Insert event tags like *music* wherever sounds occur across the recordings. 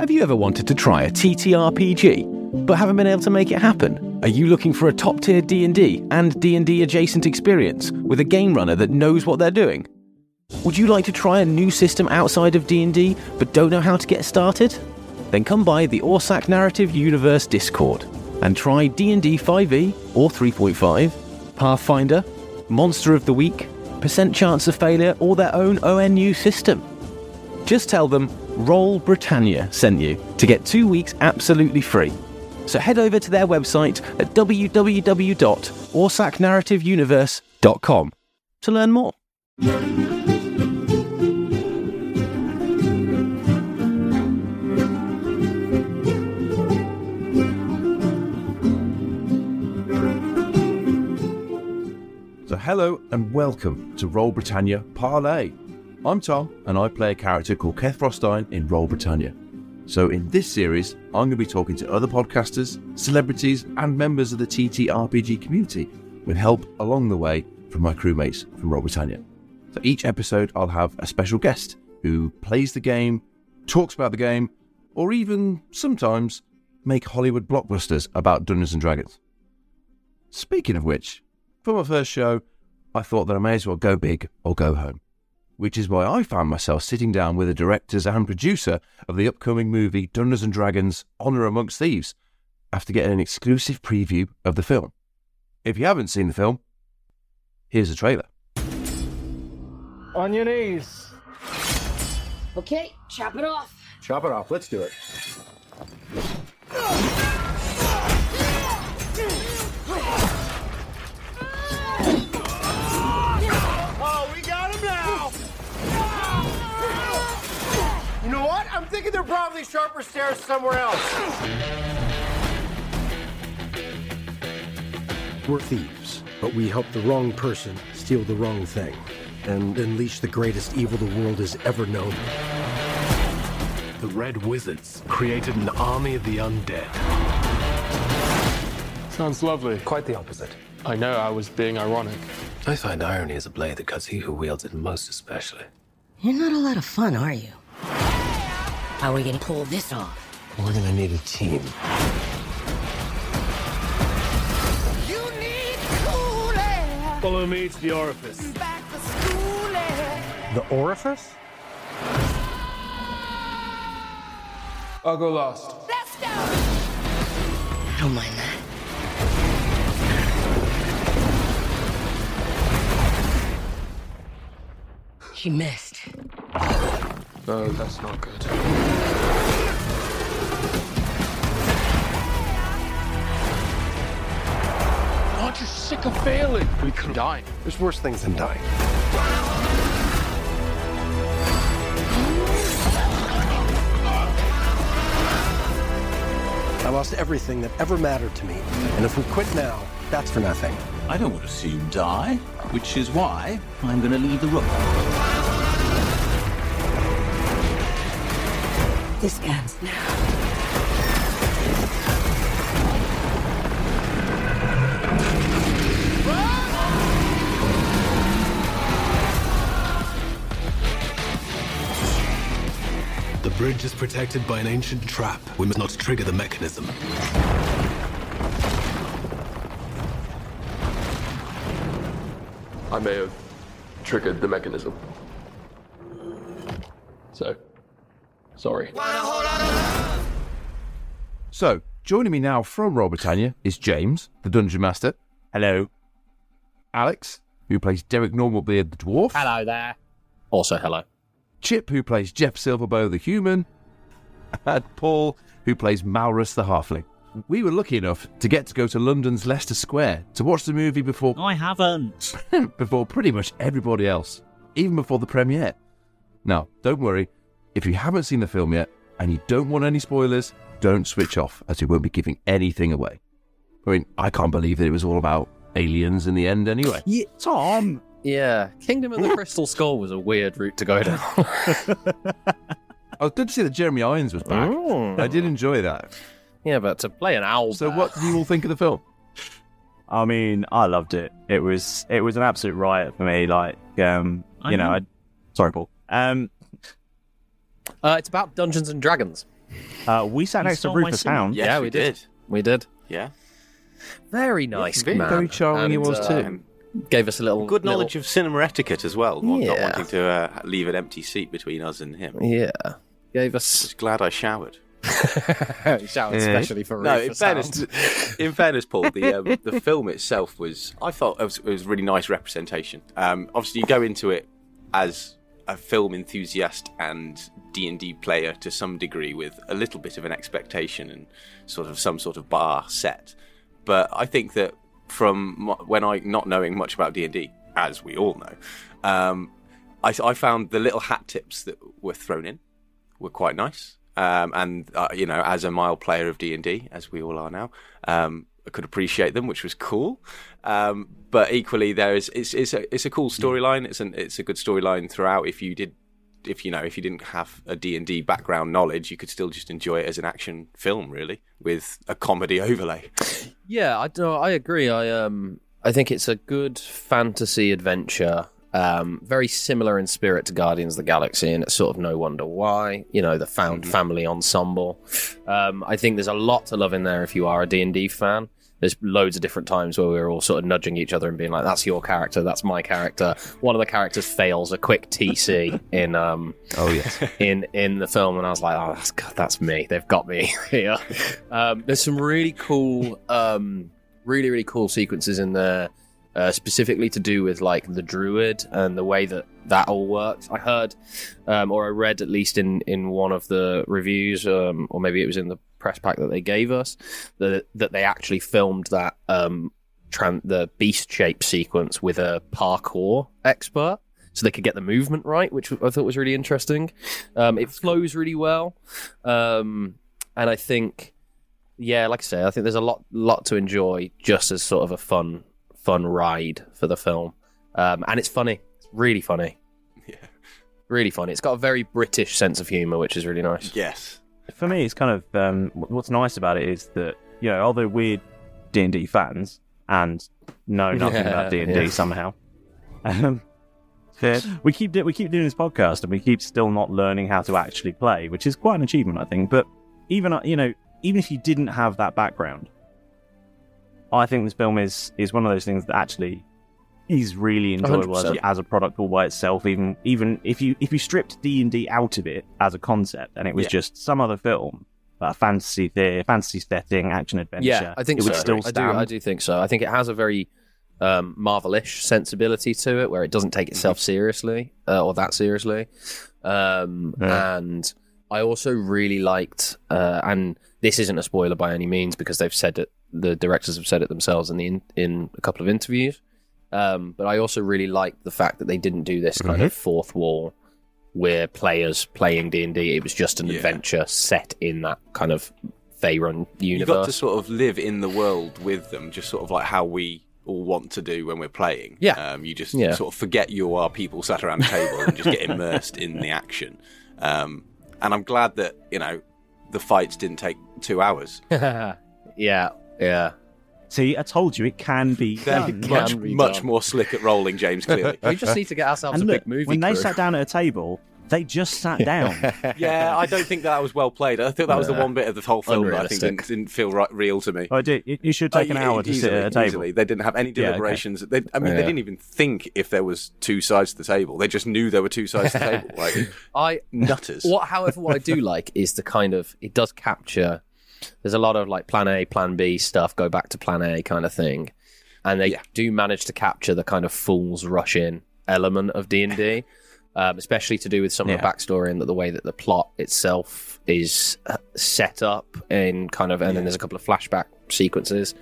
Have you ever wanted to try a TTRPG but haven't been able to make it happen? Are you looking for a top-tier D&D and D&D adjacent experience with a game runner that knows what they're doing? Would you like to try a new system outside of D&D but don't know how to get started? Then come by the Orsac Narrative Universe Discord and try D&D 5e or 3.5, Pathfinder, Monster of the Week, Percent Chance of Failure or their own ONU system. Just tell them Roll Britannia sent you to get two weeks absolutely free. So head over to their website at www.orsacnarrativeuniverse.com to learn more. So, hello and welcome to Roll Britannia Parley. I'm Tom, and I play a character called Keth Frostein in Roll Britannia. So, in this series, I'm going to be talking to other podcasters, celebrities, and members of the TTRPG community with help along the way from my crewmates from Roll Britannia. So, each episode, I'll have a special guest who plays the game, talks about the game, or even sometimes make Hollywood blockbusters about Dungeons and Dragons. Speaking of which, for my first show, I thought that I may as well go big or go home. Which is why I found myself sitting down with the directors and producer of the upcoming movie Dungeons and Dragons Honor Amongst Thieves after getting an exclusive preview of the film. If you haven't seen the film, here's a trailer. On your knees. Okay, chop it off. Chop it off. Let's do it. Thinking there are probably sharper stairs somewhere else. We're thieves, but we help the wrong person steal the wrong thing and unleash the greatest evil the world has ever known. The Red Wizards created an army of the undead. Sounds lovely. Quite the opposite. I know I was being ironic. I find irony is a blade that cuts he who wields it most especially. You're not a lot of fun, are you? How are we gonna pull this off? We're gonna need a team. Follow me to the orifice. The orifice? I'll go last. Don't mind that. She missed. No, that's not good. Sick of failing? We could die. There's worse things than dying. I lost everything that ever mattered to me. And if we quit now, that's for nothing. I don't want to see you die, which is why I'm going to leave the room. This ends now. Bridge is protected by an ancient trap. We must not trigger the mechanism. I may have triggered the mechanism. So, sorry. So, joining me now from Roll Britannia is James, the Dungeon Master. Hello. Alex, who plays Derek Normalbeard the Dwarf. Hello there. Also, hello. Chip, who plays Jeff Silverbow the Human. And Paul, who plays Malrus the Halfling. We were lucky enough to get to go to London's Leicester Square to watch the movie before. I haven't. *laughs* before pretty much everybody else, even before the premiere. Now, don't worry, if you haven't seen the film yet and you don't want any spoilers, don't switch off, as we won't be giving anything away. I mean, I can't believe that it was all about aliens in the end anyway. Yeah, Tom. Yeah, Kingdom of the Crystal Skull was a weird route to go down. I was good to see that Jeremy Irons was back. Mm. I did enjoy that. yeah, but to play an owl. So, what do you all think of the film? I mean, I loved it. It was it was an absolute riot for me. Like, um, I you know, know. I, sorry, Paul. Um, Uh, it's about Dungeons and Dragons. uh, we sat You next to stole my Rufus scene. Hound. Yeah, we did. We did. Yeah. Very nice, very- man. very charming he And, was too. um, Gave us a little Good little- knowledge of cinema etiquette as well. Not, not wanting to uh, leave an empty seat between us and him. Yeah. Gave us. Just glad I showered. *laughs* Showered especially for no. In fairness, in fairness, Paul, the um, the *laughs* film itself was I thought it was, it was really nice representation. Um, obviously, you go into it as a film enthusiast and D and D player to some degree with a little bit of an expectation and sort of some sort of bar set. But I think that from when I not knowing much about D and D, as we all know, um, I, I found the little hat tips that were thrown in were quite nice. Um, and uh, you know, as a mild player of D and D, as we all are now, um, I could appreciate them, which was cool. Um, but equally, there is it's, it's a it's a cool storyline. It's an it's a good storyline throughout. If you did, if you know, if you didn't have a D and D background knowledge, you could still just enjoy it as an action film, really, with a comedy *laughs* overlay. Yeah, I don't. I agree. I um, I think it's a good fantasy adventure. Um, very similar in spirit to Guardians of the Galaxy, and it's sort of no wonder why. You know, the found family ensemble. Um, I think there's a lot to love in there if you are a D and D fan. There's loads of different times where we're all sort of nudging each other and being like, "That's your character. That's my character." One of the characters fails a quick TC *laughs* in um, oh yes, in in the film, and I was like, "Oh, that's, God, that's me. They've got me *laughs* here." Um, there's some really cool, um, really really cool sequences in there, uh, specifically to do with like the druid and the way that that all works. I heard, um, or I read at least in in one of the reviews, um, or maybe it was in the press pack that they gave us, that that they actually filmed that um, tran- the beast shape sequence with a parkour expert so they could get the movement right, which I thought was really interesting. Um, it flows really well, um, and I think, yeah, like I say, I think there's a lot, lot to enjoy just as sort of a fun, fun ride for the film, um, and it's funny, it's really funny, *laughs* yeah, really funny. It's got a very British sense of humour, which is really nice. Yes, For me, it's kind of um, what's nice about it is that you know, although we're D and D fans and know *laughs* nothing Yeah, about D and D somehow, um, we keep we keep doing this podcast and we keep still not learning how to actually play, which is quite an achievement, I think. But even uh, you know, even if you didn't have that background, I think this film is is one of those things that actually is really enjoyable as a, as a product all by itself. Even even if you if you stripped D and D out of it as a concept and it was Yeah. just some other film, a fantasy theater, fantasy setting, action adventure, Yeah, I think it so. would still I do. stand. I do think so. I think it has a very um, Marvelish sensibility to it, where it doesn't take itself seriously uh, or that seriously. Um, Yeah. And I also really liked, uh, and this isn't a spoiler by any means because they've said it. The directors have said it themselves in the in, in a couple of interviews. Um, but I also really liked the fact that they didn't do this kind of fourth wall where players playing D and D. It was just an adventure set in that kind of Faerun universe. You got to sort of live in the world with them, just sort of like how we all want to do when we're playing. Yeah. Um, you just Yeah. sort of forget you are people sat around a table and just get *laughs* immersed in the action. Um, and I'm glad that, you know, the fights didn't take two hours. *laughs* yeah, yeah. See, I told you it can be *laughs* They're done. much, much more slick at rolling, James, clearly. *laughs* We just need to get ourselves and a look, big movie when they sat down at a table, they just sat down. *laughs* yeah, I don't think that was well played. I think that was the one bit of the whole film that I think didn't, didn't feel right, real to me. Oh, it, did- it, it should take Uh, an hour to sit at a table. easily. They didn't have any Yeah, okay. deliberations. They, I mean, they didn't even think if there was two sides to the table. They just knew there were two sides to the table. Like I nutters. What, however, what I do like is the kind of it does capture. There's a lot of like Plan A, Plan B stuff. Go back to Plan A kind of thing, and they do manage to capture the kind of fools rush in element of D and D, *laughs* um, especially to do with some of the backstory and the way that the plot itself is uh, set up in kind of, and then there's a couple of flashback sequences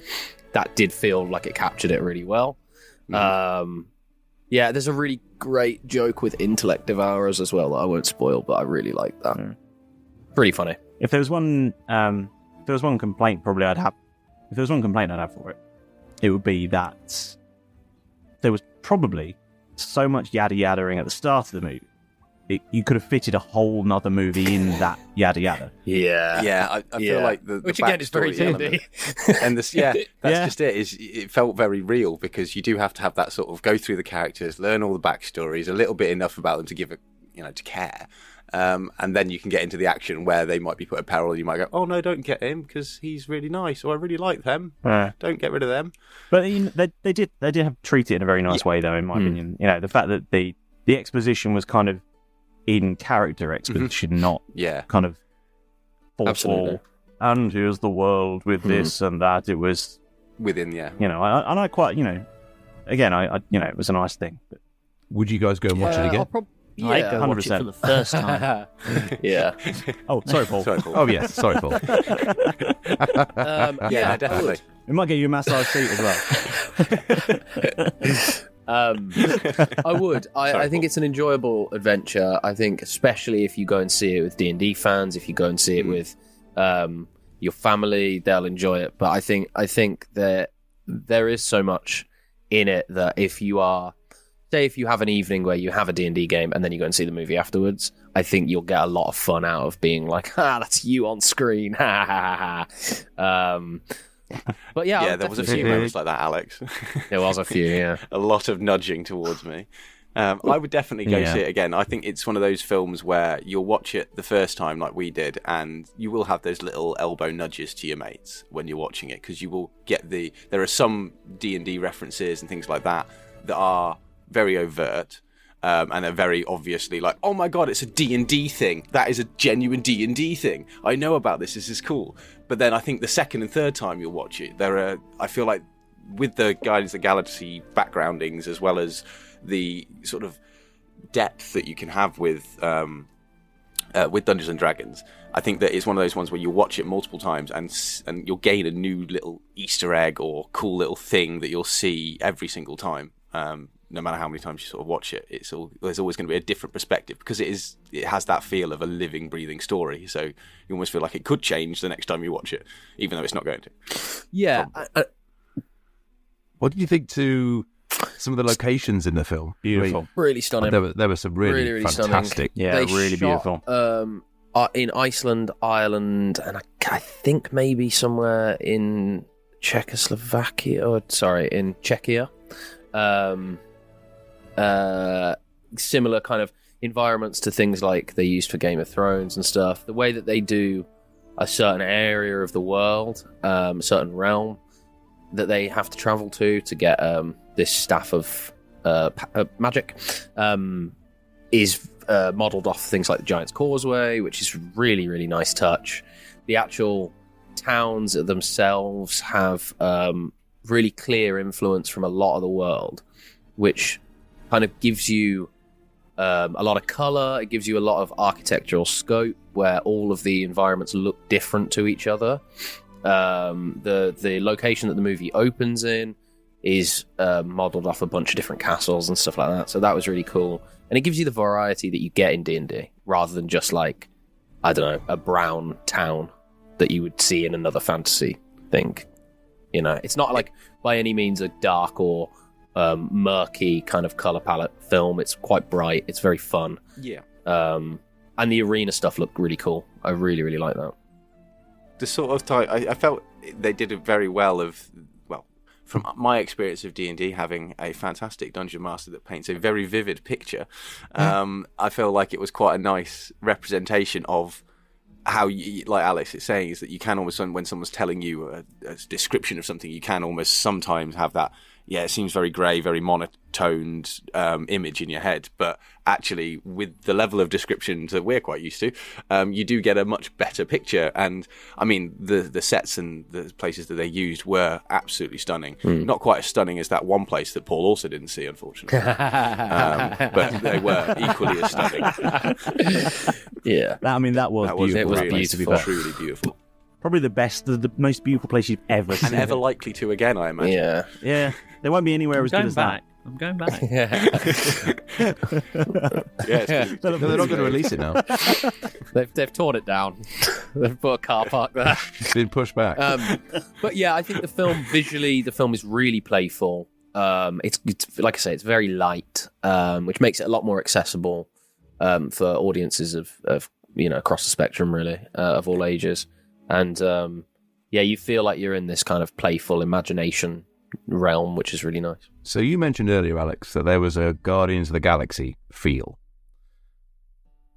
that did feel like it captured it really well. Um, yeah, there's a really great joke with intellect devourers as well that I won't spoil, but I really like that. Pretty funny. If there was one, um, if there was one complaint, probably I'd have. If there was one complaint I'd have for it, it would be that there was probably so much yada yadaing at the start of the movie. It, you could have fitted a whole nother movie in that yada yada. Yeah, Yeah, I, I Yeah. feel like the, the Which again is very backstory D&D. element- *laughs* and this, yeah, *laughs* that's Yeah. just it. Is it felt very real because you do have to have that sort of go through the characters, learn all the backstories, a little bit enough about them to give a, you know, to care, um, and then you can get into the action where they might be put in peril. You might go, oh no, don't get him because he's really nice, or I really like them. Yeah. Don't get rid of them. But you know, they they did they did have treat it in a very nice way though, in my Hmm. opinion. You know, the fact that the the exposition was kind of in character exposition, not Yeah. kind of forceful. Absolutely. And here's the world with Hmm. this and that. It was Within, yeah. you know, I, and I quite you know, again, I, I you know, it was a nice thing. But Would you guys go and watch Yeah, it again? I'll prob- I'd watch it for the first time. *laughs* yeah. Oh, sorry, Paul. Sorry, Paul. Oh yes, sorry, Paul. *laughs* Um, Yeah, yeah, definitely. We might get you a massage seat as well. *laughs* Um, I would. I, I think it's an enjoyable adventure. I think, especially if you go and see it with D and D fans, if you go and see it with um, your family, they'll enjoy it. But I think, I think that there is so much in it that if you are, say, if you have an evening where you have a D and D game and then you go and see the movie afterwards, I think you'll get a lot of fun out of being like, *laughs* ah, that's you on screen." *laughs* Ha ha ha ha. Um, but yeah, *laughs* yeah, there was a few moments like that, Alex. There was a few, yeah. a lot of nudging towards me. Um, I would definitely go Yeah. see it again. I think it's one of those films where you'll watch it the first time, like we did, and you will have those little elbow nudges to your mates when you're watching it because you will get the. There are some D and D references and things like that that are very overt. Um, and are very obviously like, oh my god, it's a D and D thing. That is a genuine D and D thing. I know about this. This is cool. But then I think the second and third time you'll watch it, there are. I feel like with the Guardians of the Galaxy backgroundings as well as the sort of depth that you can have with um, uh, with Dungeons and Dragons, I think that it's one of those ones where you watch it multiple times and and you'll gain a new little Easter egg or cool little thing that you'll see every single time. Um, no matter how many times you sort of watch it, it's all, there's always going to be a different perspective because it is it has that feel of a living, breathing story. So you almost feel like it could change the next time you watch it, even though it's not going to. Yeah, I- I- What did you think to some of the locations in the film? Beautiful. Really stunning. There were there were some really, really, really fantastic. stunning. They shot, Um, uh, in Iceland, Ireland, and I, I think maybe somewhere in Czechoslovakia. Or sorry, in Czechia. Um, uh, similar kind of environments to things like they used for Game of Thrones and stuff. The way that they do a certain area of the world, um, a certain realm that they have to travel to to get um, this staff of uh, pa- uh, magic um, is uh, modeled off things like the Giant's Causeway, which is really really nice touch. The actual towns themselves have um, really clear influence from a lot of the world, which kind of gives you um, a lot of color. It gives you a lot of architectural scope where all of the environments look different to each other. Um, the the location that the movie opens in is uh, modeled off a bunch of different castles and stuff like that. So that was really cool, and it gives you the variety that you get in D and D rather than just like I don't know a brown town that you would see in another fantasy thing. You know, it's not like by any means a dark or um, murky kind of color palette film. It's quite bright. It's very fun. Yeah. Um, and the arena stuff looked really cool. I really, really like that. the sort of time I, I felt they did it very well of well from my experience of d&d having a fantastic dungeon master that paints a very vivid picture um, i feel like it was quite a nice representation of how you, like alex is saying is that you can almost when someone's telling you a, a description of something you can almost sometimes have that yeah it seems very grey very monotoned um, image in your head but actually with the level of description that we're quite used to um, you do get a much better picture and i mean the the sets and the places that they used were absolutely stunning Hmm. not quite as stunning as that one place that paul also didn't see unfortunately *laughs* um, but they were equally as stunning *laughs* yeah I mean, that was That was beautiful. really that place, beautiful, truly beautiful. Probably the best, the, the most beautiful place you've ever seen. and ever likely to again i imagine Yeah. Yeah, there won't be anywhere I'm as good as back. I'm going back. *laughs* *laughs* Yeah, it's No, they're not going to release it now. *laughs* they've they've torn it down. they've put a car park there. It's been pushed back. Um, but yeah, I think the film visually, the film is really playful. Um, it's, it's like I say, it's very light, um, which makes it a lot more accessible um, for audiences of, of you know across the spectrum, really, uh, of all ages. And um, yeah, you feel like you're in this kind of playful imagination realm, which is really nice. So you mentioned earlier, Alex, that there was a Guardians of the Galaxy feel.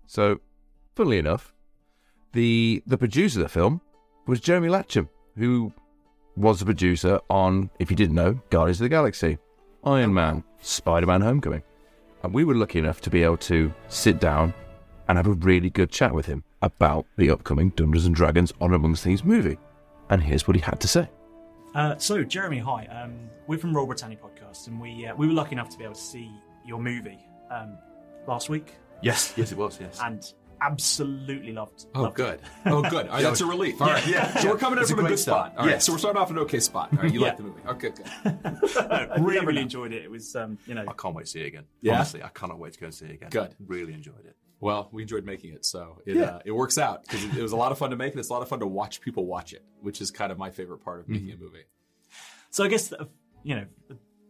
So, funnily enough, the the producer of the film was Jeremy Latcham, who was the producer on, if you didn't know, Guardians of the Galaxy, Iron oh. Man, Spider Man Homecoming. And we were lucky enough to be able to sit down and have a really good chat with him about the upcoming Dungeons and Dragons Honor Amongst Thieves movie. And here's what he had to say. Uh, so, Jeremy, hi. Um, we're from Roll Britannia Podcast, and we uh, we were lucky enough to be able to see your movie um, last week. Yes, yes, it was. Yes. And absolutely loved. Oh, loved good. It. *laughs* Oh, good. Right, that's a relief. All right, yeah. So we're coming in from a good start. spot. All right, Yeah. so we're starting off in an okay spot. All right, you Yeah. like the movie? Okay, good. *laughs* No, really, really enjoyed it. It was, um, you know, I can't wait to see it again. Yeah? Honestly, I cannot wait to go and see it again. Good. Really enjoyed it. Well, we enjoyed making it, so it Yeah. uh, it works out because it, it was a lot of fun to make, and it's a lot of fun to watch people watch it, which is kind of my favorite part of making a movie. So I guess uh, you know,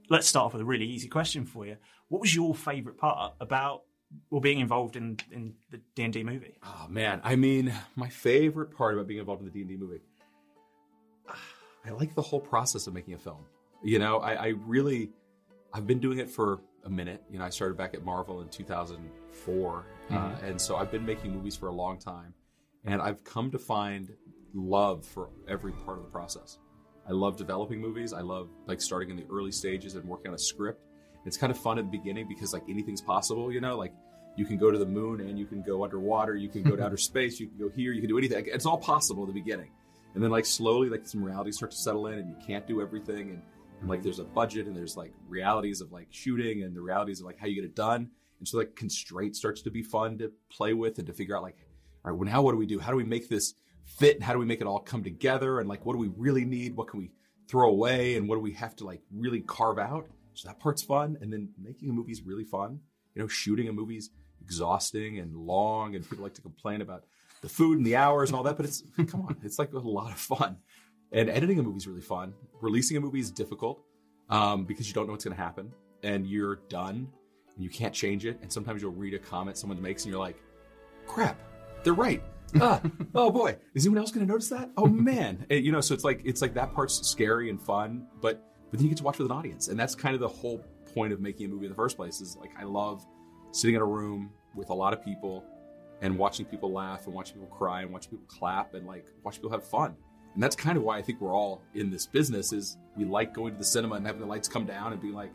let's start off with a really easy question for you. What was your favourite part about well being involved in in the D and D movie? Oh man, I mean, my favorite part about being involved in the D and D movie, I like the whole process of making a film. You know, I, I really, I've been doing it for a minute. You know, I started back at Marvel in 2004, uh, Mhm. and so I've been making movies for a long time, and I've come to find love for every part of the process. I love developing movies. I love like starting in the early stages and working on a script. It's kind of fun at the beginning because like anything's possible, you know, like you can go to the moon and you can go underwater, you can go to *laughs* outer space, you can go here, you can do anything. It's all possible at the beginning. And then like slowly like some realities start to settle in and you can't do everything and, and like there's a budget and there's like realities of like shooting and the realities of like how you get it done. And so like constraint starts to be fun to play with and to figure out like, all right, well now what do we do? How do we make this fit? How do we make it all come together? And like what do we really need? What can we throw away? And what do we have to like really carve out? So that part's fun. And then making a movie is really fun. You know, shooting a movie's exhausting and long, and people like to complain about the food and the hours and all that, but it's *laughs* come on, it's like a lot of fun. And editing a movie is really fun. Releasing a movie is difficult um, because you don't know what's going to happen, and you're done, and you can't change it. And sometimes you'll read a comment someone makes, and you're like, "Crap, they're right." *laughs* ah, oh boy, is anyone else going to notice that? Oh man, And, you know, so it's like it's like that part's scary and fun, but but then you get to watch with an audience, and that's kind of the whole point of making a movie in the first place. Is like I love sitting in a room with a lot of people and watching people laugh and watching people cry and watching people clap and like watching people have fun. And that's kind of why I think we're all in this business is we like going to the cinema and having the lights come down and being like,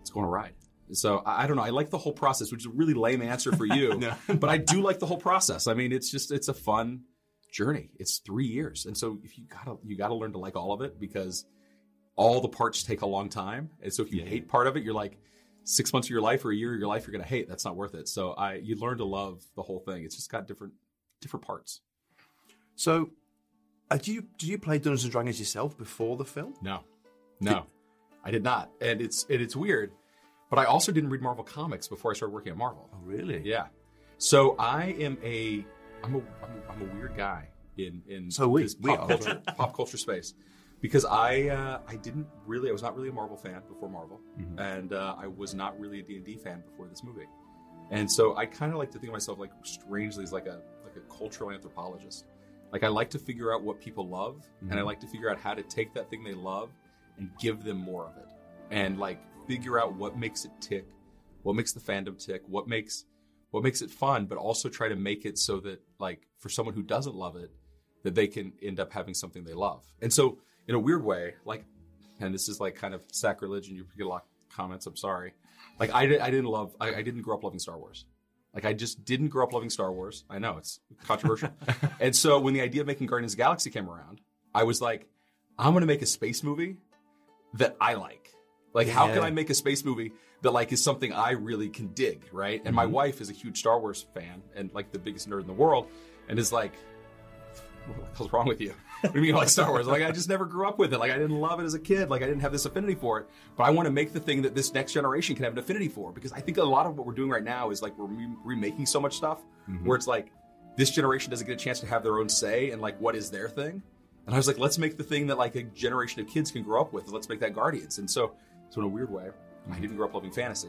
it's going to ride. So I, I don't know. I like the whole process, which is a really lame answer for *laughs* you, but I do like the whole process. I mean, it's just it's a fun journey. It's three years, and so if you gotta you gotta learn to like all of it because all the parts take a long time. And so if you hate part of it, you're like six months of your life or a year of your life you're gonna hate. That's not worth it. So I you learn to love the whole thing. It's just got different different parts. So, uh, do you did you play Dungeons and Dragons yourself before the film? No, no, I did not, and it's and it's weird. But I also didn't read Marvel comics before I started working at Marvel. Oh, really? Yeah. So I am a I'm a I'm a, I'm a weird guy in in So we- this we pop culture pop culture space because I uh, I didn't really I was not really a Marvel fan before Marvel, Mm-hmm. and uh, I was not really a D and D fan before this movie, and so I kind of like to think of myself like strangely as like a like a cultural anthropologist. Like I like to figure out what people love, and I Mhm. like to figure out how to take that thing they love and give them more of it, and like figure out what makes it tick, what makes the fandom tick, what makes what makes it fun, but also try to make it so that like for someone who doesn't love it, that they can end up having something they love. And so in a weird way, like, and this is like kind of sacrilege, and you get a lot of comments. I'm sorry. Like I, I didn't love, I, I didn't grow up loving Star Wars. Like I just didn't grow up loving Star Wars. I know it's controversial. *laughs* and so when the idea of making Guardians of the Galaxy came around, I was like, I'm going to make a space movie that I like. Like, how can I make a space movie that like is something I really can dig, right? And my Mhm. wife is a huge Star Wars fan and like the biggest nerd in the world, and is like, "What the wrong with you? What do you mean like Star Wars? Like, I just never grew up with it. Like, I didn't love it as a kid. Like, I didn't have this affinity for it. But I want to make the thing that this next generation can have an affinity for because I think a lot of what we're doing right now is like we're re- remaking so much stuff Mhm. where it's like this generation doesn't get a chance to have their own say and like what is their thing. And I was like, let's make the thing that like a generation of kids can grow up with. Let's make that Guardians. And so, so in a weird way, I didn't grow up loving fantasy.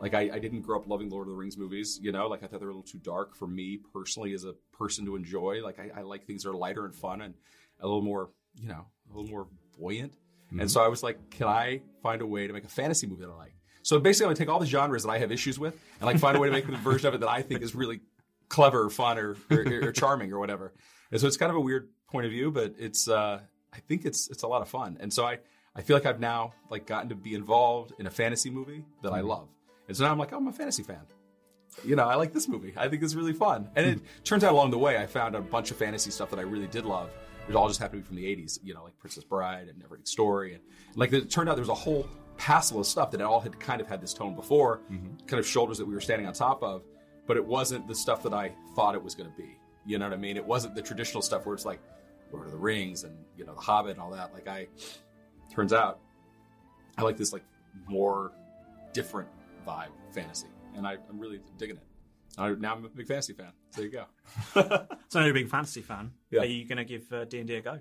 Like I, I didn't grow up loving Lord of the Rings movies. You know, like I thought they were a little too dark for me personally as a person to enjoy. Like I, I like things that are lighter and fun and a little more, you know, a little more buoyant. Mhm. And so I was like, can I find a way to make a fantasy movie that I like? So basically, I'm gonna take all the genres that I have issues with and like find a way to make a version of it that I think is really clever, or fun, or, or, or charming, or whatever. And so it's kind of a weird point of view, but it's uh, I think it's it's a lot of fun. And so I I feel like I've now like gotten to be involved in a fantasy movie that I Mhm. love. And so now I'm like, oh, I'm a fantasy fan. You know, I like this movie. I think it's really fun. And it turns out along the way, I found a bunch of fantasy stuff that I really did love. It all just happened to be from the 80s, you know, like Princess Bride and Neverending Story. And like it turned out there was a whole passel of stuff that all had kind of had this tone before, mm-hmm. kind of shoulders that we were standing on top of, but it wasn't the stuff that I thought it was going to be. You know what I mean? It wasn't the traditional stuff where it's like Lord of the Rings and, you know, The Hobbit and all that. Like I, turns out I like this like more different vibe fantasy, and I, I'm really digging it. I, now I'm a big fantasy fan. So there you go. *laughs* So now you're a big fantasy fan. Yeah. Are you going to give uh, D&D a go?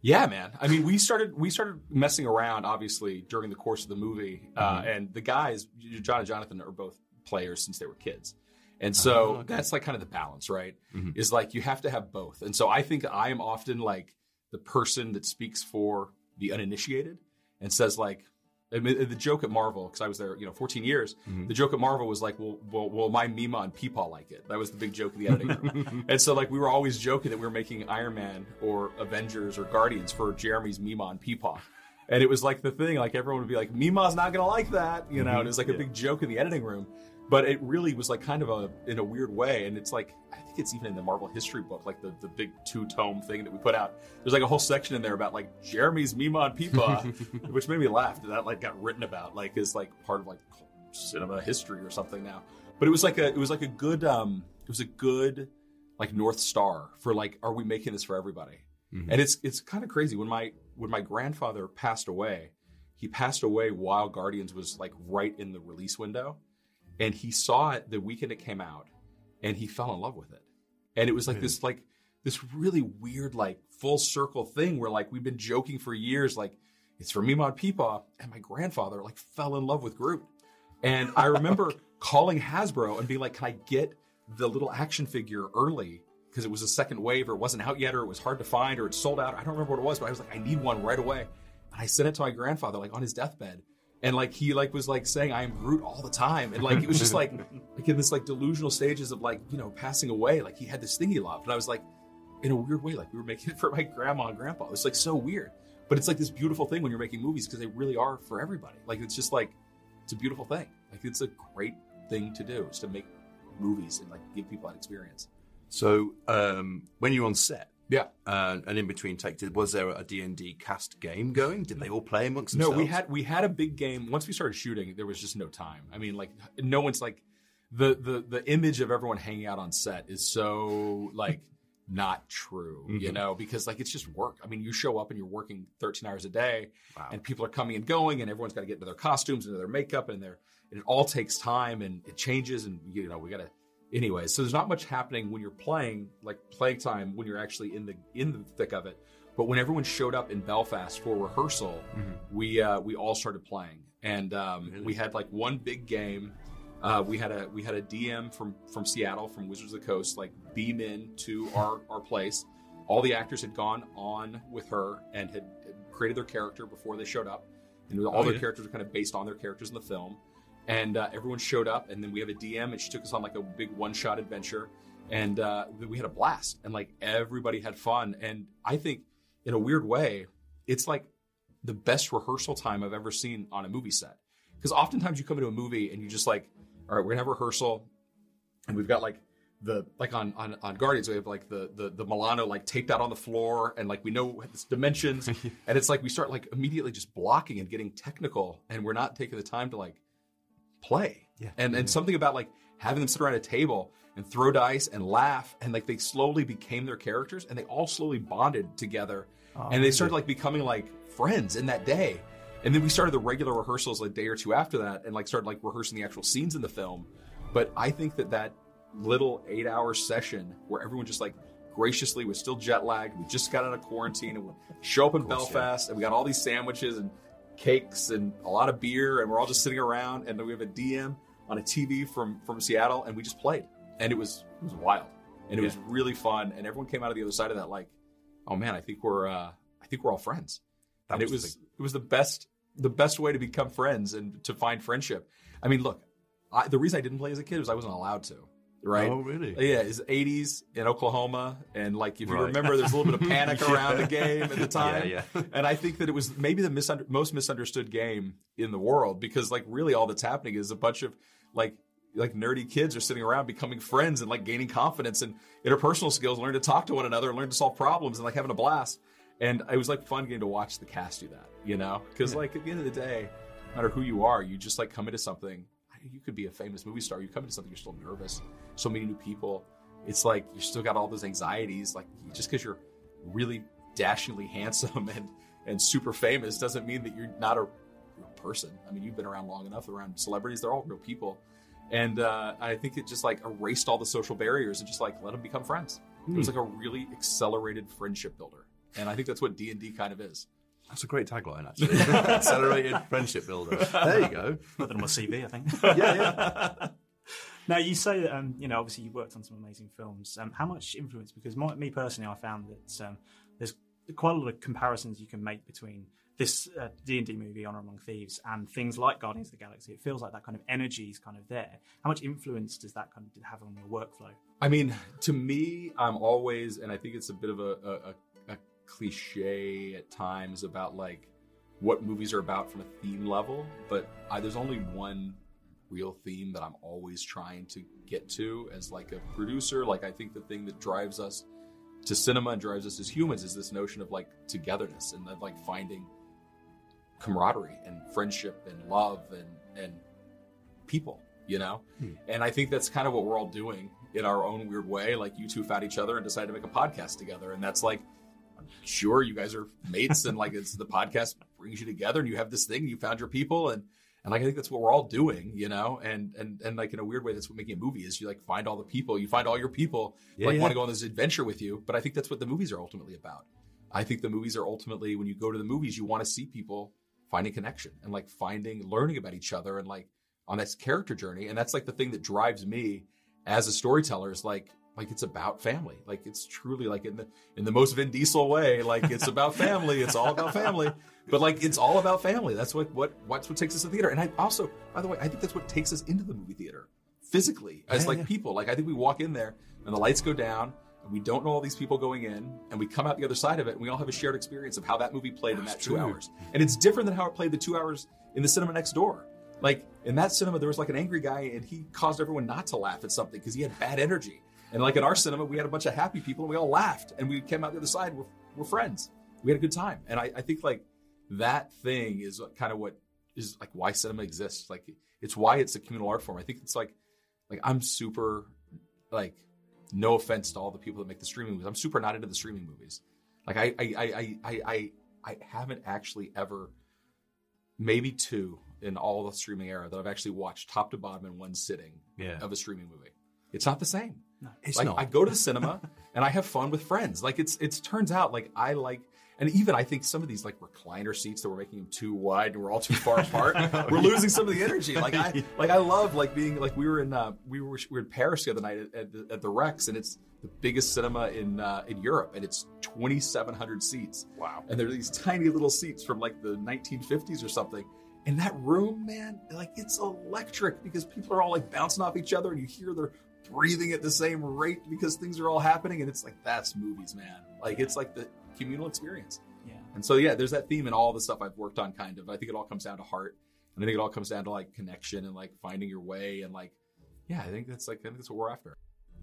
Yeah, man. I mean, we started we started messing around obviously during the course of the movie, uh, Mhm. and the guys, John and Jonathan, are both players since they were kids, and so Oh, okay. that's like kind of the balance, right? Mhm. Is like you have to have both, and so I think I am often like the person that speaks for the uninitiated and says like. I mean, the joke at Marvel, because I was there, you know, 14 years. Mhm. The joke at Marvel was like, "Well, well, will my Mima and Peepaw like it?" That was the big joke in the editing room. *laughs* and so, like, we were always joking that we were making Iron Man or Avengers or Guardians for Jeremy's Mima and Peepaw. And it was like the thing, like everyone would be like, Mima's not gonna like that, you know. And it was like a big joke in the editing room, but it really was like kind of a in a weird way. And it's like I think it's even in the Marvel history book, like the the big two tome thing that we put out. There's like a whole section in there about like Jeremy's Mima and Peepaw, *laughs* which made me laugh. That that like got written about, like is like part of like cinema history or something now. But it was like a it was like a good um it was a good like north star for like are we making this for everybody? Mhm. And it's it's kind of crazy when my when my grandfather passed away, he passed away while Guardians was like right in the release window, and he saw it the weekend it came out, and he fell in love with it, and it was like Really? this like this really weird like full circle thing where like we've been joking for years like it's for Mima and Peepaw, and my grandfather like fell in love with Groot, and I remember *laughs* calling Hasbro and being like, "Can I get the little action figure early?" Because it was a second wave, or it wasn't out yet, or it was hard to find, or it sold out. I don't remember what it was, but I was like, "I need one right away." And I sent it to my grandfather, like on his deathbed, and like he like was like saying I am Groot all the time, and like it was just like *laughs* like in this like delusional stages of like you know passing away. Like he had this thing he loved, and I was like, in a weird way, like we were making it for my grandma and grandpa. It was like so weird, but it's like this beautiful thing when you're making movies because they really are for everybody. Like it's just like it's a beautiful thing. Like it's a great thing to do is to make movies and like give people that experience. So um, when you're on set, yeah, uh, and in between takes, was there a D and D cast game going? Did they all play amongst themselves? No, we had we had a big game. Once we started shooting, there was just no time. I mean, like no one's like the the the image of everyone hanging out on set is so like not true, you Mhm. know, because like it's just work. I mean, you show up and you're working 13 hours a day, and people are coming and going, and everyone's got to get into their costumes and their makeup, and their and it all takes time and it changes, and you know we got to. Anyway, so there's not much happening when you're playing, like playing time when you're actually in the in the thick of it. But when everyone showed up in Belfast for rehearsal, we uh, we all started playing, and um, we had like one big game. Uh, we had a we had a DM from from Seattle from Wizards of the Coast like beam in to our our place. All the actors had gone on with her and had, had created their character before they showed up, and all Oh, their yeah. characters are kind of based on their characters in the film. And uh, everyone showed up, and then we have a DM, and she took us on like a big one shot adventure, and uh, we had a blast, and like everybody had fun. And I think in a weird way, it's like the best rehearsal time I've ever seen on a movie set. Because oftentimes you come into a movie and you just like, all right, we're gonna have rehearsal, and we've got like the like on on, on Guardians we have like the, the the Milano like taped out on the floor, and like we know its dimensions, *laughs* and it's like we start like immediately just blocking and getting technical, and we're not taking the time to like play. Yeah. And and something about like having them sit around a table and throw dice and laugh and like they slowly became their characters and they all slowly bonded together Oh, and they started like becoming like friends in that day. And then we started the regular rehearsals like a day or two after that and like started like rehearsing the actual scenes in the film. But I think that that little 8-hour session where everyone just like graciously was still jet lagged, we just got out of quarantine and we show up in course, Belfast and we got all these sandwiches and cakes and a lot of beer and we're all just sitting around and we have a DM on a TV from from Seattle and we just played. And it was it was wild. And it was really fun and everyone came out of the other side of that like oh man I think we're uh I think we're all friends. That and it was was it was the best the best way to become friends and to find friendship. I mean look I, the reason I didn't play as a kid was I wasn't allowed to right Oh, really? yeah it's 80s in Oklahoma and like if you Right. remember there's a little bit of *laughs* panic Yeah. around the game at the time Yeah, yeah. and I think that it was maybe the misunder- most misunderstood game in the world because like really all that's happening is a bunch of like like nerdy kids are sitting around becoming friends and like gaining confidence and interpersonal skills, learn to talk to one another, learn to solve problems, and like having a blast. And it was like fun getting to watch the cast do that, you know? Because like at the end of the day, no matter who you are, you just like come into something. You could be a famous movie star. You come into something, you're still nervous. So many new people. It's like you still got all those anxieties. Like just because you're really dashingly handsome *laughs* and and super famous doesn't mean that you're not a real person. I mean, you've been around long enough around celebrities; they're all real people. And uh, I think it just like erased all the social barriers and just like let them become friends. It was Hmm. like a really accelerated friendship builder, and I think that's what D and D kind of is. That's a great tagline, *laughs* actually. Accelerated friendship builder. There you go. Put that on my CV, I think. Yeah, yeah. Now you say that um, you know obviously you worked on some amazing films. Um, how much influence? Because my, me personally, I found that um, there's quite a lot of comparisons you can make between this uh, D and D movie, Honor Among Thieves, and things like Guardians of the Galaxy. It feels like that kind of energy is kind of there. How much influence does that kind of have on your workflow? I mean, to me, I'm always, and I think it's a bit of a, a, a, a cliche at times about like what movies are about from a theme level, but I, there's only one real theme that I'm always trying to get to as like a producer. Like, I think the thing that drives us to cinema and drives us as humans is this notion of like togetherness and of like finding camaraderie and friendship and love and and people you know? Hmm. And i think that's kind of what we're all doing in our own weird way. Like you two found each other and decided to make a podcast together. And that's like sure you guys are mates and like it's the podcast brings you together and you have this thing you found your people and and like i think that's what we're all doing you know and and and like in a weird way that's what making a movie is you like find all the people you find all your people Yeah, like yeah. want to go on this adventure with you but i think that's what the movies are ultimately about I think the movies are ultimately when you go to the movies, you want to see people finding connection and like finding, learning about each other and like on this character journey. And that's like the thing that drives me as a storyteller is like, like it's about family. Like it's truly like in the in the most Vin Diesel way. Like it's about family. It's all about family. But like it's all about family. That's what what what's what takes us to theater. And I also, by the way, I think that's what takes us into the movie theater physically as Yeah, like yeah. people. Like I think we walk in there and the lights go down. And we don't know all these people going in, and we come out the other side of it, and we all have a shared experience of how that movie played in that two hours. And it's different than how it played the two hours in the cinema next door. Like in that cinema, there was like an angry guy, and he caused everyone not to laugh at something because he had bad energy. And like in our cinema, we had a bunch of happy people, and we all laughed, and we came out the other side. We're, we're friends. We had a good time, and I, I think like that thing is kind of what is like why cinema exists. Like it's why it's a communal art form. I think it's like like I'm super like no offense to all the people that make the streaming movies. I'm super not into the streaming movies. Like I I I I I, I, I haven't actually ever maybe two in all the streaming era that I've actually watched top to bottom in one sitting Yeah. of a streaming movie. It's not the same. It's like not. I go to the cinema *laughs* and I have fun with friends. Like it's it turns out like I like and even I think some of these like recliner seats that we're making them too wide and we're all too far apart. *laughs* we're losing some of the energy. Like I like I love like being like we were in uh, we were we were in Paris the other night at, at, the, at the Rex and it's the biggest cinema in uh, in Europe and it's 2,700 seats. Wow! And they're these tiny little seats from like the 1950s or something. And that room, man, like it's electric because people are all like bouncing off each other and you hear their breathing at the same rate because things are all happening and it's like that's movies man like it's like the communal experience Yeah. and so yeah there's that theme in all the stuff i've worked on kind of i think it all comes down to heart and i think it all comes down to like connection and like finding your way and like yeah i think that's like i think that's what we're after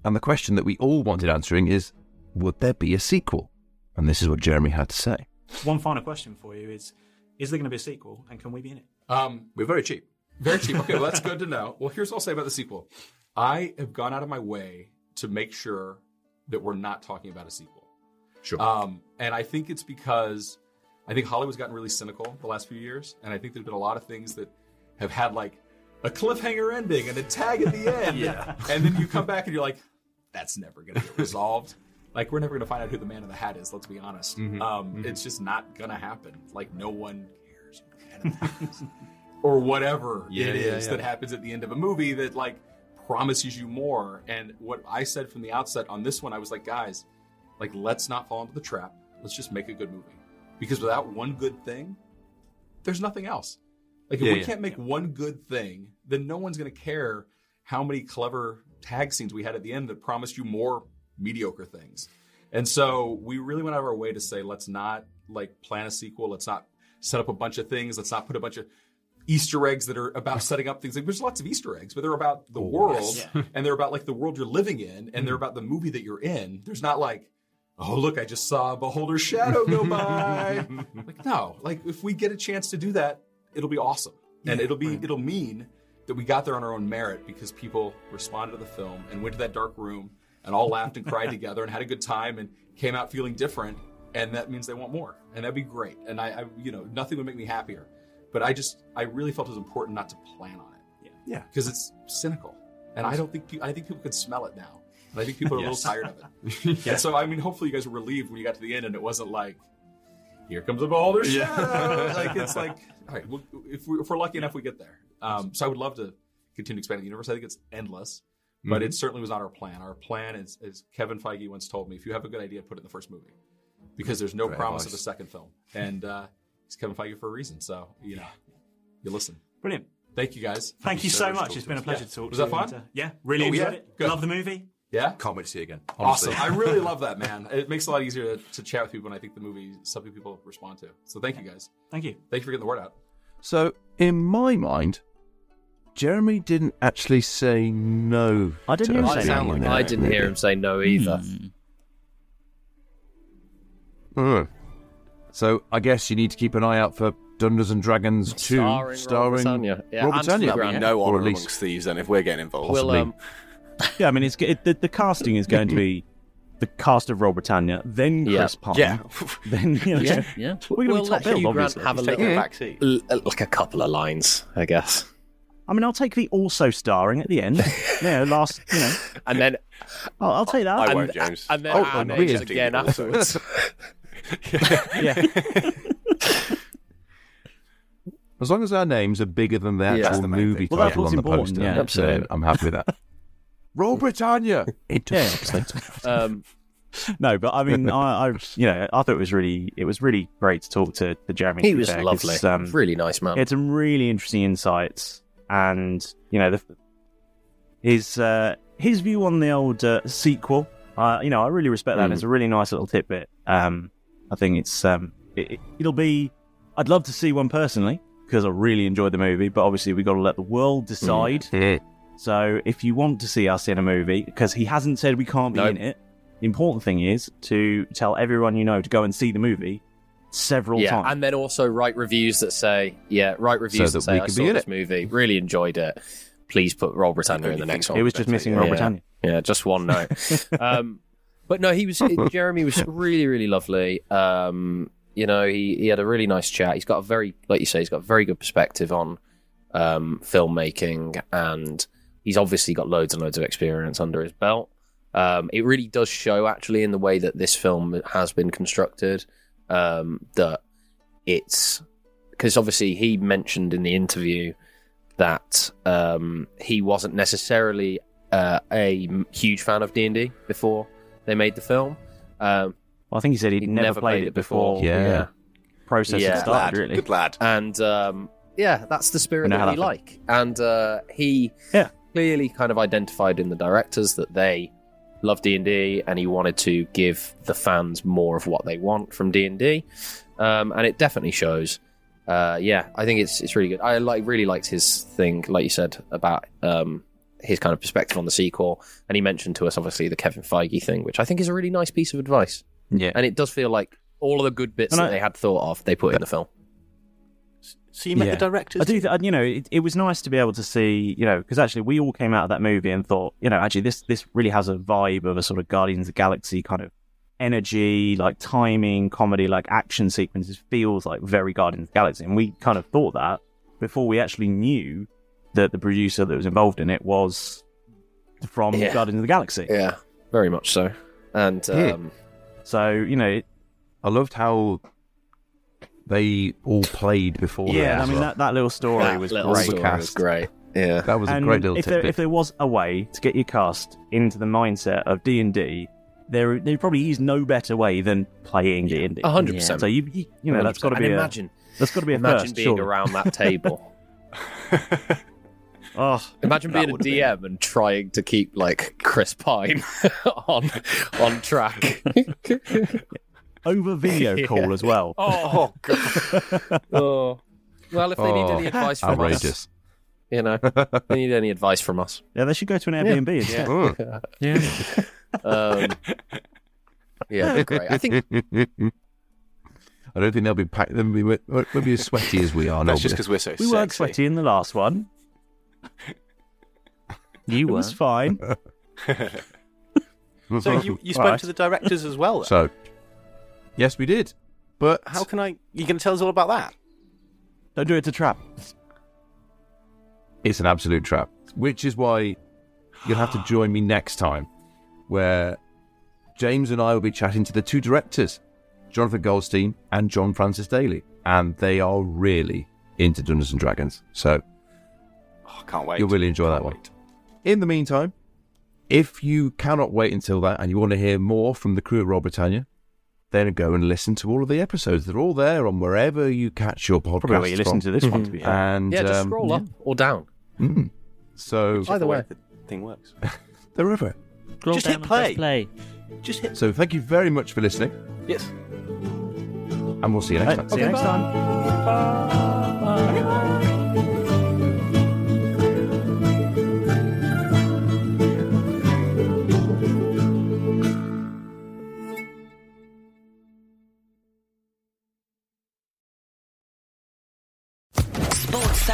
And the question that we all wanted answering is would there be a sequel? And this is what Jeremy had to say. One final question for you is: Is there going to be a sequel, and can we be in it? um We're very cheap. Very cheap. Okay, well, that's good to know. Well, here's what I'll say about the sequel. I have gone out of my way to make sure that we're not talking about a sequel. Sure. Um, and I think it's because I think Hollywood's gotten really cynical the last few years, and I think there's been a lot of things that have had like a cliffhanger ending and a tag at the *laughs* end. Yeah. And then you come back and you're like, that's never going to get resolved. like we're never going to find out who the man in the hat is. Let's be honest. Mhm. Um, Mhm. It's just not going to happen. Like no one cares who the man in the hat is. *laughs* or whatever Yeah, it yeah, is yeah. that happens at the end of a movie that like promises you more. And what I said from the outset on this one, I was like, guys, like let's not fall into the trap. Let's just make a good movie. Because without one good thing, there's nothing else. Like if Yeah, we yeah. can't make one good thing, then no one's going to care how many clever tag scenes we had at the end that promised you more mediocre things. And so we really went out of our way to say, let's not like plan a sequel. Let's not set up a bunch of things. Let's not put a bunch of Easter eggs that are about setting up things. Like, there's lots of Easter eggs, but they're about the world yes. and they're about like the world you're living in and they're mm. about the movie that you're in. There's not like, oh, look, I just saw a Beholder's shadow go *laughs* by. like, no, like if we get a chance to do that, it'll be awesome. and it'll be, right. it'll mean that we got there on our own merit because people responded to the film and went to that dark room and all laughed and cried *laughs* together and had a good time and came out feeling different. And that means they want more. And that'd be great. And I, I you know, nothing would make me happier. But I just, I really felt it was important not to plan on it. Yeah. Because it's cynical. And I don't think, pe- I think people could smell it now. And I think people are Yes. a little tired of it. *laughs* And so, I mean, hopefully you guys were relieved when you got to the end and it wasn't like, here comes a beholder Yeah. shadow. *laughs* like, it's like, all right, well, if, we, if we're lucky enough, we get there. Um, so I would love to continue expanding the universe. I think it's endless. But it certainly was not our plan. Our plan is, as Kevin Feige once told me, if you have a good idea, put it in the first movie, because there's no Great promise advice. of a second film, and uh, he's Kevin Feige for a reason. So you know, you listen. Brilliant. Thank you guys. Thank you so much. It's been a pleasure Yeah. to talk Was to that you. fun? and, uh, yeah, really Oh, enjoyed yeah? it. Good. Love the movie. Yeah. Can't wait to see it again. Awesome. I really love that, man. *laughs* It makes it a lot easier to, to chat with people, and I think the movie is something people respond to. So thank you guys. Thank you. Thank you for getting the word out. So, in my mind, Jeremy didn't actually say no. I didn't hear him say no. in I didn't hear him say no either. Hmm. So, I guess you need to keep an eye out for Dungeons and Dragons 2 Starring starring Rob Britannia. Yeah, Rob and Britannia. There'll There'll be no Or honor at least amongst thieves then if we're getting involved. We'll, possibly. um, *laughs* Yeah, I mean, it's it, the, the casting is going to be the cast of Roll Britannia, then Yeah. Chris Pine, Yeah. *laughs* then you know, yeah, yeah. *laughs* we're going to we'll be top let billed, Hugh Grant obviously. have a He's little, taking back seat. l- uh, like a couple of lines, I guess, I mean, I'll take the also starring at the end. you know, last, you know, and then I'll, I'll take that. I and, won't, James. and then Oh, our and names again afterwards. *laughs* yeah. As long as our names are bigger than the Yeah. actual That's the movie. Well, title on the important, poster, yeah. then Absolutely. I'm happy with that. *laughs* Roll Britannia. Yeah. *laughs* Um, no, but I mean, I, I, you know, I thought it was really, it was really great to talk to, to Jeremy. He to was fair, 'cause, lovely. Um, Really nice man. He had some really interesting insights, and you know, the, his uh, his view on the old uh, sequel. Uh, you know, I really respect that. Mm. It's a really nice little tidbit. Um, I think it's um, it, it'll be. I'd love to see one personally because I really enjoyed the movie, but obviously we got to let the world decide. Mm. So if you want to see us in a movie, because he hasn't said we can't be Nope. in it, the important thing is to tell everyone you know to go and see the movie several yeah, times. and then also write reviews that say, yeah, write reviews So that that we say I saw this it." movie, really enjoyed it. Please put Roll Britannia in the next one. It was just missing Roll Yeah. Britannia. Yeah, just one note. *laughs* um, but no, he was *laughs* Jeremy was really really lovely. Um, you know, he he had a really nice chat. He's got a very, like you say, he's got a very good perspective on um, filmmaking, and he's obviously got loads and loads of experience under his belt. Um, it really does show, actually, in the way that this film has been constructed, um, that it's because obviously he mentioned in the interview that um, he wasn't necessarily uh, a huge fan of D and D before they made the film. Um, Well, I think he said he'd never played it before. Yeah. Process had started, really. Good lad. And um, yeah, that's the spirit You that we that like. And uh, he Yeah. clearly kind of identified in the directors that they love D and D, and he wanted to give the fans more of what they want from D and D, um, and it definitely shows. Uh, yeah, I think it's it's really good. I like really liked his thing, like you said about um, his kind of perspective on the sequel, and he mentioned to us obviously the Kevin Feige thing, which I think is a really nice piece of advice. Yeah, and it does feel like all of the good bits And that I- they had thought of, they put in the film. So you met Yeah. the directors? I do. Th- you know, it, it was nice to be able to see. You know, because actually we all came out of that movie and thought, you know, actually this this really has a vibe of a sort of Guardians of the Galaxy kind of energy, like timing, comedy, like action sequences. Feels like very Guardians of the Galaxy, and we kind of thought that before we actually knew that the producer that was involved in it was from Yeah. Guardians of the Galaxy. Yeah, very much so. And Yeah. um, so you know, I loved how they all played before. yeah, that I mean well. that, that little story That was little great. story was great. Yeah, that was a great little if there, if there was a way to get your cast into the mindset of D and D, there there probably is no better way than playing D and D. A hundred percent. So you you, you know that's got to be And a, imagine that's got to be a imagine first, being surely. around that *laughs* table. *laughs* Oh, Imagine being a would've DM and trying to keep like Chris Pine *laughs* on on track. *laughs* over video *laughs* Yeah. call as well. Oh god. oh. Well, if they need any Oh, advice from outrageous. us, you know, they need any advice from us. Yeah, they should go to an Airbnb instead. Yeah. Yeah. Um, yeah, great. I think I don't think they'll be packed. They'll be, won't be as sweaty as we are. That's just because we're so We weren't sweaty in the last one. You It was weren't. fine. *laughs* So you, you spoke Alright. to the directors as well. Then? So, yes, we did. But how can I? You're going to tell us all about that? Don't do it to trap. it's an absolute trap. Which is why you'll have to *sighs* join me next time, where James and I will be chatting to the two directors, Jonathan Goldstein and John Francis Daly, and they are really into Dungeons and Dragons. So Oh, I can't wait. you'll really enjoy that one. In the meantime, if you cannot wait until that and you want to hear more from the crew of Roll Britannia, then go and listen to all of the episodes. They're all there on wherever you catch your podcast. Probably where you listen to this one, to be fair. And yeah, just um, scroll up or down. mm. So Either way. the thing works. *laughs* they're everywhere. Scroll Just hit play. play. Just hit. So thank you very much for listening, Yes. and we'll see you next Right, time. see you next time. Sports